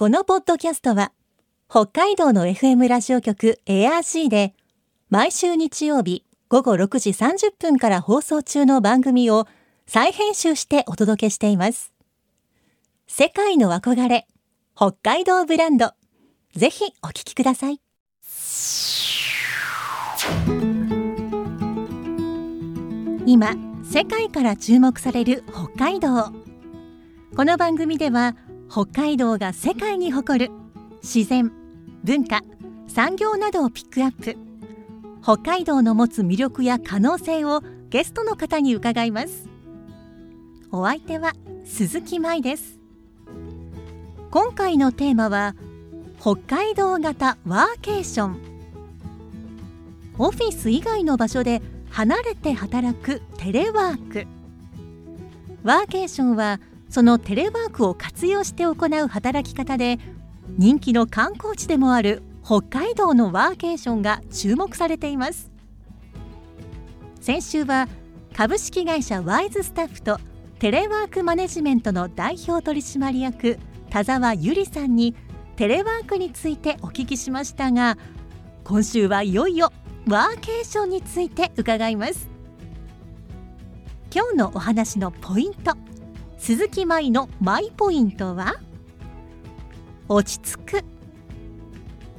このポッドキャストは北海道の FM ラジオ局 ARC で毎週日曜日午後6時30分から放送中の番組を再編集してお届けしています。世界の憧れ北海道ブランドぜひお聞きください。今世界から注目される北海道この番組では北海道が世界に誇る自然文化産業などをピックアップ。北海道の持つ魅力や可能性をゲストの方に伺います。お相手は鈴木舞です。今回のテーマは北海道型ワーケーション。オフィス以外の場所で離れて働くテレワーク。ワーケーションはそのテレワークを活用して行う働き方で人気の観光地でもある北海道のワーケーションが注目されています。先週は株式会社ワイズスタッフとテレワークマネジメントの代表取締役田沢由里さんにテレワークについてお聞きしましたが今週はいよいよ。ワーケーションについて伺います。今日のお話のポイント。鈴木舞のマイポイントは？落ち着く。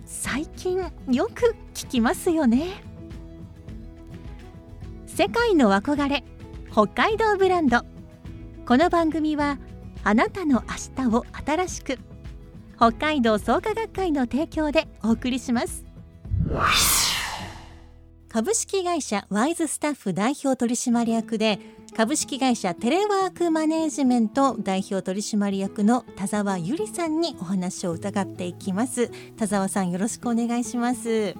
最近よく聞きますよね。世界の憧れ北海道ブランド。この番組はあなたの明日を新しく北海道創価学会の提供でお送りします。株式会社ワイズスタッフ代表取締役で株式会社テレワークマネージメント代表取締役の田沢由里さんにお話を伺っていきます。田沢さんよろしくお願いします。よ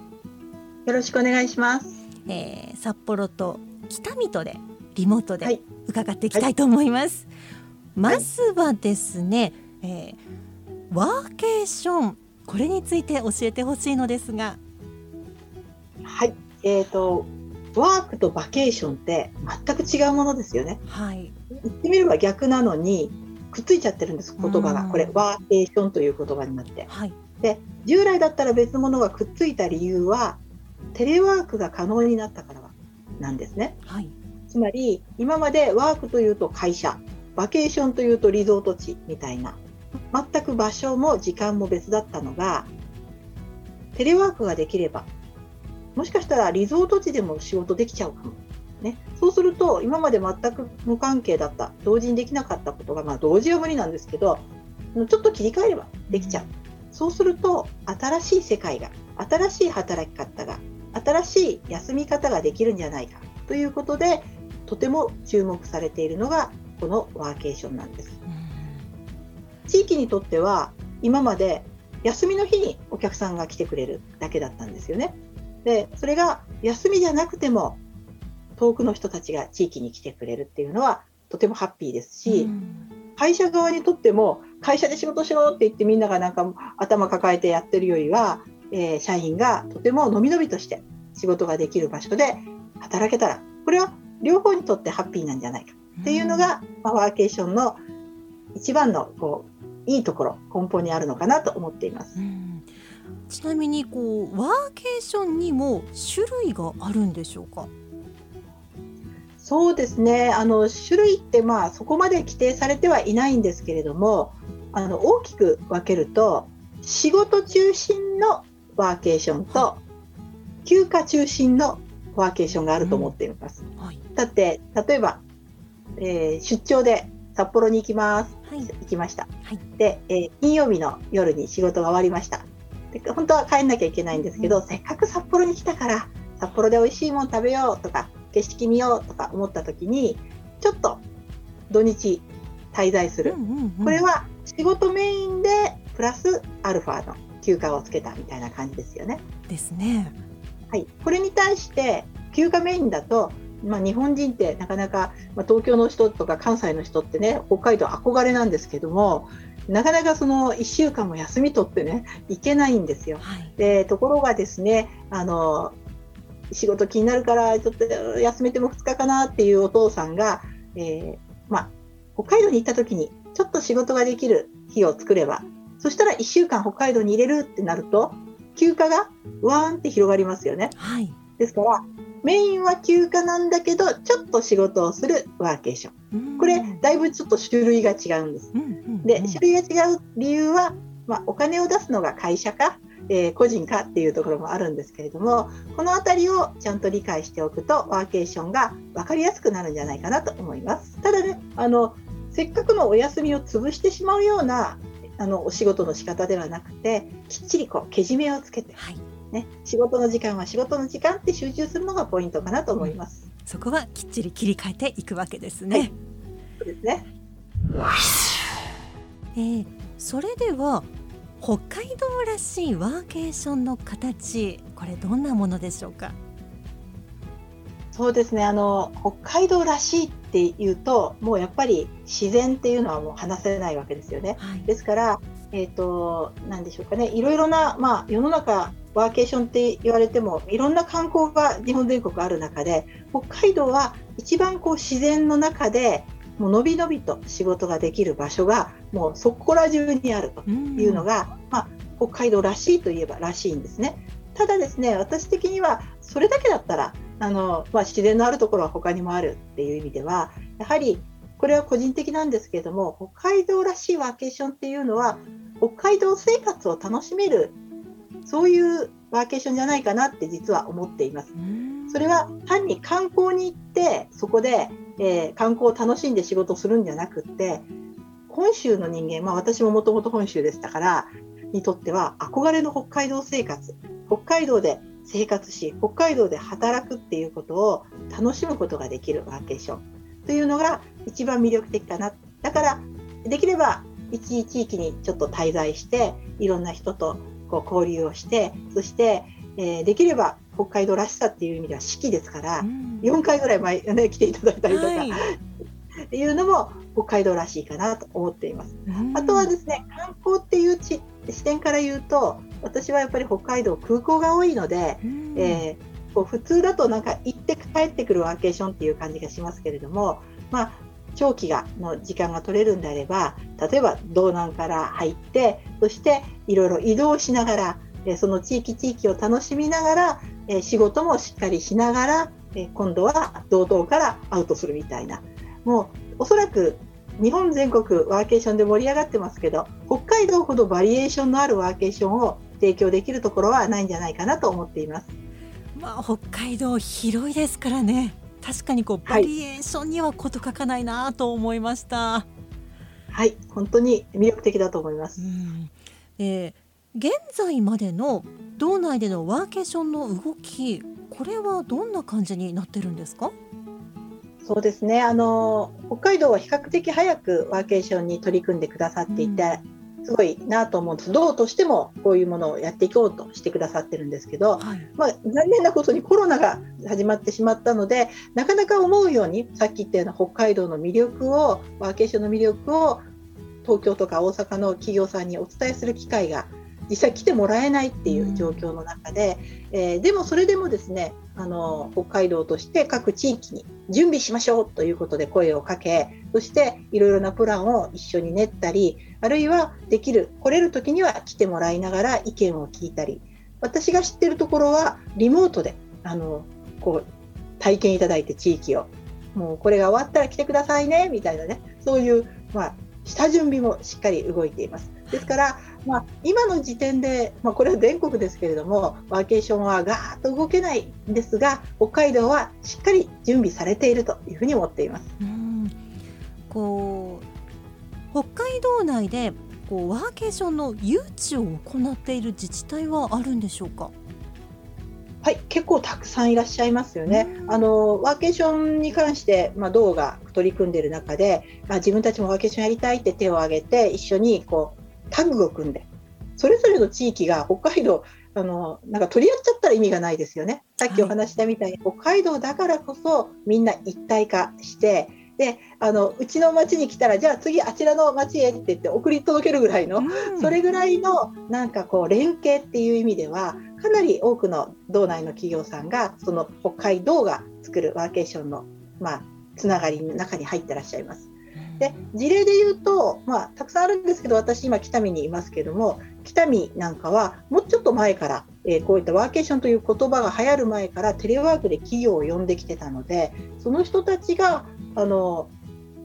ろしくお願いします、えー、札幌と北水戸でリモートで伺っていきたいと思います、はい。はい、まずはですね、えー、ワーケーションこれについて教えてほしいのですが。はい。えーとワークとバケーションって全く違うものですよね。はい。言ってみれば逆なのにくっついちゃってるんです言葉がこれワーケーションという言葉になって。はい。で従来だったら別のものがくっついた理由はテレワークが可能になったからなんですね。はい。つまり今までワークというと会社、バケーションというとリゾート地みたいな全く場所も時間も別だったのがテレワークができればもしかしたらリゾート地でも仕事できちゃうかも。ね、そうすると今まで全く無関係だった同時にできなかったことが、まあ、同時は無理なんですけどちょっと切り替えればできちゃうそうすると新しい世界が新しい働き方が新しい休み方ができるんじゃないかということでとても注目されているのがこのワーケーションなんです。地域にとっては今まで休みの日にお客さんが来てくれるだけだったんですよね。でそれが休みじゃなくても遠くの人たちが地域に来てくれるっていうのはとてもハッピーですし、会社側にとっても会社で仕事しろって言ってみんながなんか頭抱えてやってるよりは、えー、社員がとてものびのびとして仕事ができる場所で働けたらこれは両方にとってハッピーなんじゃないか。っていうのが、まあ、ワーケーションの一番のこういいところ根本にあるのかなと思っています。ちなみにこうワーケーションにも種類があるんでしょうか？そうですね。あの種類ってまあそこまで規定されてはいないんですけれどもあの大きく分けると仕事中心のワーケーションと休暇中心のワーケーションがあると思っています。うん。はい、だって例えば、えー、出張で札幌に行きます、はい、行きました、はい、で、えー、金曜日の夜に仕事が終わりましたで本当は帰んなきゃいけないんですけど、うん、せっかく札幌に来たから札幌で美味しいもの食べようとか景色見ようとか思った時にちょっと土日滞在する、うんうんうん、これは仕事メインでプラスアルファの休暇をつけたみたいな感じですよね。ですね。はい、これに対して休暇メインだとまあ、日本人ってなかなか、まあ、東京の人とか関西の人ってね北海道憧れなんですけどもなかなかその1週間も休み取ってね行けないんですよ。はい、でところがですねあの仕事気になるからちょっと休めても2日かなっていうお父さんが、えー、まあ、北海道に行った時にちょっと仕事ができる日を作ればそしたら1週間北海道に入れるってなると休暇がわーんって広がりますよね。はい。ですからメインは休暇なんだけどちょっと仕事をするワーケーションこれだいぶちょっと種類が違うんです。で種類が違う理由は、まあ、お金を出すのが会社か、えー個人かっていうところもあるんですけれどもこの辺りをちゃんと理解しておくとワーケーションが分かりやすくなるんじゃないかなと思います。ただねあのせっかくのお休みを潰してしまうようなあのお仕事の仕方ではなくてきっちりこうけじめをつけて、はい。ね、仕事の時間は仕事の時間って集中するのがポイントかなと思います。そこはきっちり切り替えていくわけですね。はいそうですねえーそれでは北海道らしいワーケーションの形これどんなものでしょうか？そうですねあの北海道らしいっていうともうやっぱり自然っていうのはもう話せないわけですよね。はい。ですから、えー、となんでしょうかねいろいろな、まあ、世の中ワーケーションって言われてもいろんな観光が日本全国ある中で北海道は一番こう自然の中でもうのびのびと仕事ができる場所がもうそこら中にあるというのが、まあ、北海道らしいといえばらしいんですね。ただですね私的にはそれだけだったらあの、まあ、自然のあるところは他にもあるっていう意味ではやはりこれは個人的なんですけれども北海道らしいワーケーションっていうのは北海道生活を楽しめるそういうワーケーションじゃないかなって実は思っています。うん。それは単に観光に行ってそこで、えー観光を楽しんで仕事をするんじゃなくって本州の人間、まあ、私ももともと本州でしたからにとっては憧れの北海道生活北海道で生活し北海道で働くっていうことを楽しむことができるワーケーション。というのが一番魅力的かな。だからできれば一地域にちょっと滞在していろんな人とこう交流をしてそして、えーできれば北海道らしさっていう意味では四季ですから、うん。4回ぐらい前、ね、来ていただいたりとか、はい。っていうのも北海道らしいかなと思っています。うん。あとはですね観光っていうち視点から言うと私はやっぱり北海道空港が多いので、うん。えーこう普通だとなんか行って帰ってくるワーケーションっていう感じがしますけれども、まあ、長期がの時間が取れるんであれば例えば道南から入ってそしていろいろ移動しながら、えその地域地域を楽しみながら、え仕事もしっかりしながら、え今度は道東からアウトするみたいなもうおそらく日本全国ワーケーションで盛り上がってますけど北海道ほどバリエーションのあるワーケーションを提供できるところはないんじゃないかなと思っています。まあ北海道広いですからね確かにこうバはいリエーションには事欠かないなと思いました。はい、本当に魅力的だと思います。うんえー現在までの道内でのワーケーションの動きこれはどんな感じになってるんですか？そうですね。あの北海道は比較的早くワーケーションに取り組んでくださっていて、すごいなと思うんです。道としてもこういうものをやっていこうとしてくださってるんですけど、はい、まあ、残念なことにコロナが始まってしまったのでなかなか思うようにさっき言ったような北海道の魅力をワーケーションの魅力を東京とか大阪の企業さんにお伝えする機会が実際来てもらえないっていう状況の中で、えーでもそれでもですねあの北海道として各地域に準備しましょうということで声をかけそしていろいろなプランを一緒に練ったりあるいはできる来れる時には来てもらいながら意見を聞いたり私が知ってるところはリモートであのこう体験いただいて地域をもうこれが終わったら来てくださいねみたいなねそういう、まあ、下準備もしっかり動いています。ですから、まあ、今の時点で、まあ、これは全国ですけれどもワーケーションはガーッと動けないんですが北海道はしっかり準備されているというふうに思っています。うんこう北海道内でこうワーケーションの誘致を行っている自治体はあるんでしょうか？はい、結構たくさんいらっしゃいますよね。うんあのワーケーションに関して、まあ、道が取り組んでいる中であ自分たちもワーケーションやりたいって手を挙げて一緒にこうタッグを組んでそれぞれの地域が北海道あのなんか取り合っちゃったら意味がないですよね。さっきお話ししたみたいに、北海道だからこそみんな一体化してであのうちの町に来たらじゃあ次あちらの町へって言って送り届けるぐらいのうんそれぐらいのなんかこう連携っていう意味ではかなり多くの道内の企業さんがその北海道が作るワーケーションの、まあ、つながりの中に入ってらっしゃいます。で事例で言うと、まあ、たくさんあるんですけど私今北見にいますけども北見なんかはもうちょっと前から、えー、こういったワーケーションという言葉が流行る前からテレワークで企業を呼んできてたのでその人たちがあの、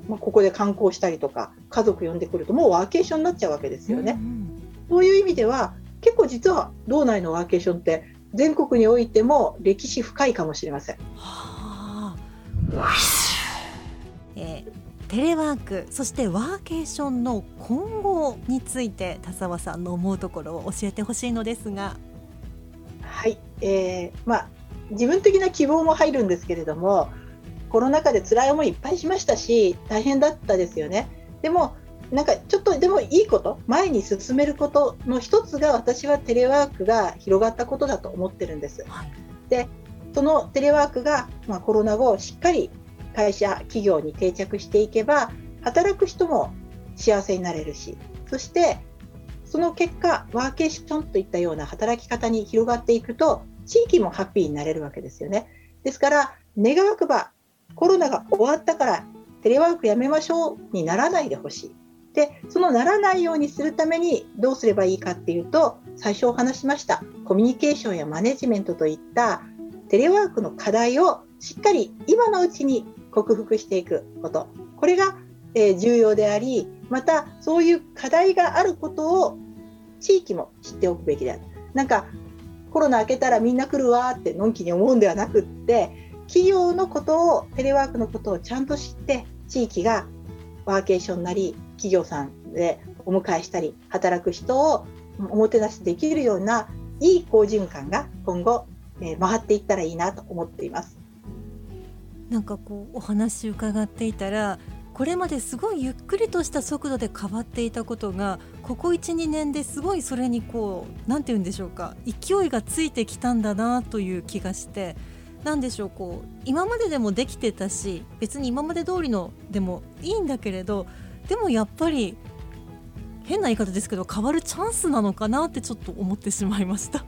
まあ、ここで観光したりとか家族呼んでくるともうワーケーションになっちゃうわけですよね。うんうん、そういう意味では結構実は道内のワーケーションって全国においても歴史深いかもしれません。はあえー、テレワークそしてワーケーションの今後について田沢さんの思うところを教えてほしいのですが。はい、えー、まあ自分的な希望も入るんですけれどもコロナ禍で辛い思いいっぱいしましたし大変だったですよね。でもなんかちょっとでもいいこと前に進めることの一つが私はテレワークが広がったことだと思ってるんです。はい、でそのテレワークが、まあ、コロナ後しっかり会社企業に定着していけば働く人も幸せになれるしそしてその結果ワーケーションといったような働き方に広がっていくと地域もハッピーになれるわけですよね。ですから願わくばコロナが終わったからテレワークやめましょうにならないでほしい。でそのならないようにするためにどうすればいいかっていうと最初お話しましたコミュニケーションやマネジメントといったテレワークの課題をしっかり今のうちに克服していくことこれが、えー、重要でありまたそういう課題があることを地域も知っておくべきであるなんかコロナ明けたらみんな来るわってのんきに思うんではなくって企業のことをテレワークのことをちゃんと知って地域がワーケーションなり企業さんでお迎えしたり働く人をおもてなしできるようないい好循環が今後、え、回っていったらいいなと思っています。なんかこうお話伺っていたらこれまですごいゆっくりとした速度で変わっていたことがここ12年ですごいそれにこう何て言うんでしょうか勢いがついてきたんだなという気がして何でしょうこう今まででもできてたし別に今まで通りのでもいいんだけれどでもやっぱり変な言い方ですけど変わるチャンスなのかなってちょっと思ってしまいました。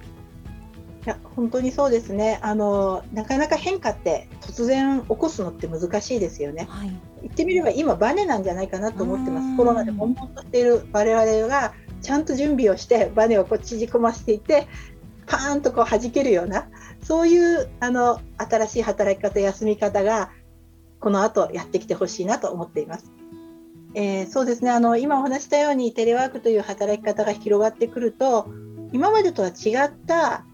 いや本当にそうですね。あのなかなか変化って突然起こすのって難しいですよね、はい、言ってみれば今バネなんじゃないかなと思ってます。コロナで悶々としている我々がちゃんと準備をしてバネをこう縮こましていってパーンとこう弾けるようなそういうあの新しい働き方休み方がこの後やってきてほしいなと思っています。えー、そうですね。あの今お話したようにテレワークという働き方が広がってくると今までとは違った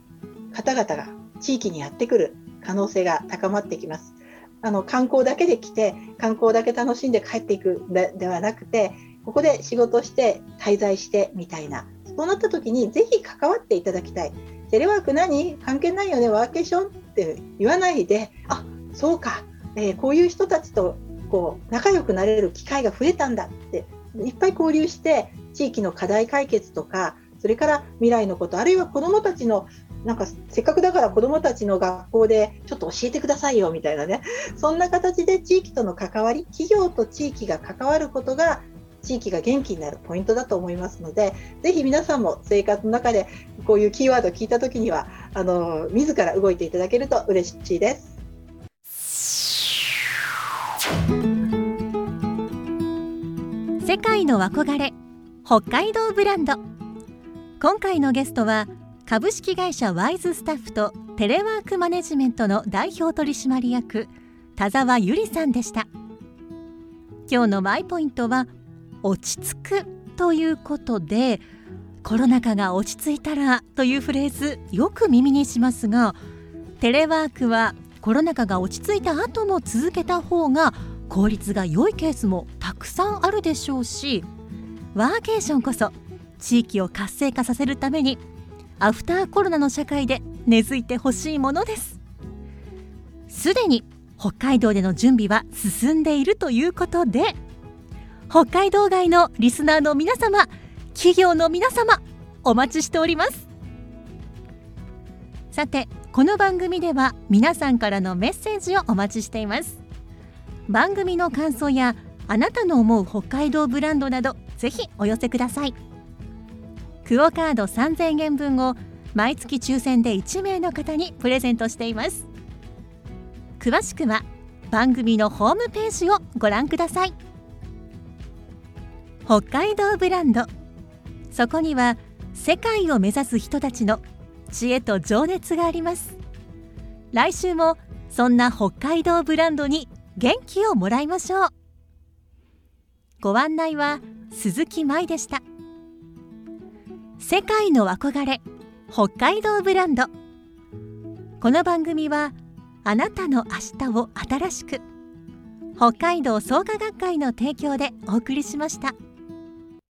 方々が地域にやってくる可能性が高まってきます。あの観光だけで来て観光だけ楽しんで帰っていくでではなくてここで仕事して滞在してみたいなそうなった時にぜひ関わっていただきたい。テレワーク何？関係ないよねワーケーションって言わないであそうか、えー、こういう人たちとこう仲良くなれる機会が増えたんだっていっぱい交流して地域の課題解決とかそれから未来のことあるいは子どもたちのなんかせっかくだから子どもたちの学校でちょっと教えてくださいよみたいなね そんな形で地域との関わり企業と地域が関わることが地域が元気になるポイントだと思いますのでぜひ皆さんも生活の中でこういうキーワードを聞いた時にはあの自ら動いていただけると嬉しいです。世界の憧れ北海道ブランド今回のゲストは株式会社ワイズスタッフとテレワークマネジメントの代表取締役田沢由里さんでした。今日のマイポイントは落ち着くということでコロナ禍が落ち着いたらというフレーズよく耳にしますがテレワークはコロナ禍が落ち着いた後も続けた方が効率が良いケースもたくさんあるでしょうしワーケーションこそ地域を活性化させるためにアフターコロナの社会で根付いてほしいものです。すでに北海道での準備は進んでいるということで北海道外のリスナーの皆様企業の皆様お待ちしております。さてこの番組では皆さんからのメッセージをお待ちしています。番組の感想やあなたの思う北海道ブランドなどぜひお寄せください。クオカード3000円分を毎月抽選で1名の方にプレゼントしています。詳しくは番組のホームページをご覧ください。北海道ブランド。そこには世界を目指す人たちの知恵と情熱があります。来週もそんな北海道ブランドに元気をもらいましょう。ご案内は鈴木舞でした。世界の憧れ北海道ブランドこの番組はあなたの明日を新しく北海道創価学会の提供でお送りしました。